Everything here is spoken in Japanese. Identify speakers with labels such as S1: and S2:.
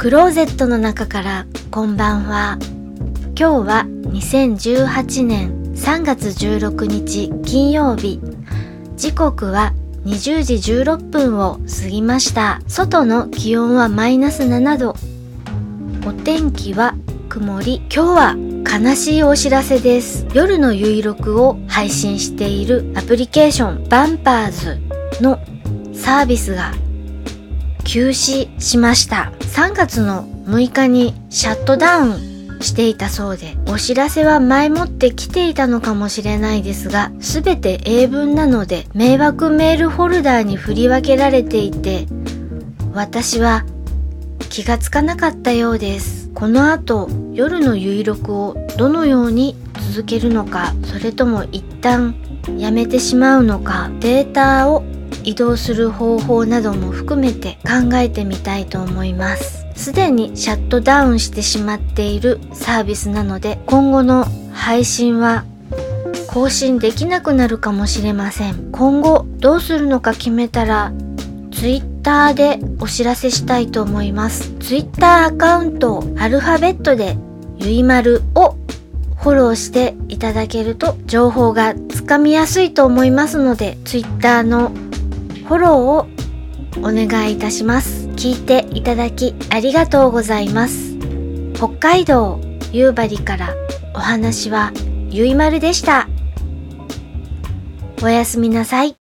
S1: クローゼットの中からこんばんは。今日は2018年3月16日金曜日。時刻は20時16分を過ぎました。外の気温はマイナス7度。お天気は曇り。今日は悲しいお知らせです。夜のゆいろくを配信しているアプリケーションバンパーズのサービスが休止しました。3月の6日にシャットダウンしていたそうでお知らせは前もって来ていたのかもしれないですが全て英文なので迷惑メールフォルダーに振り分けられていて私は気がつかなかったようです。この後夜の有力をどのように続けるのかそれとも一旦やめてしまうのかデータを移動する方法なども含めて考えてみたいと思います。すでにシャットダウンしてしまっているサービスなので今後の配信は更新できなくなるかもしれません。今後どうするのか決めたら Twitter でお知らせしたいと思います。Twitter アカウントアルファベットでゆいまるをフォローしていただけると情報がつかみやすいと思いますので Twitter のフォローをお願いいたします。聞いていただきありがとうございます。北海道夕張からお話はゆいまるでした。おやすみなさい。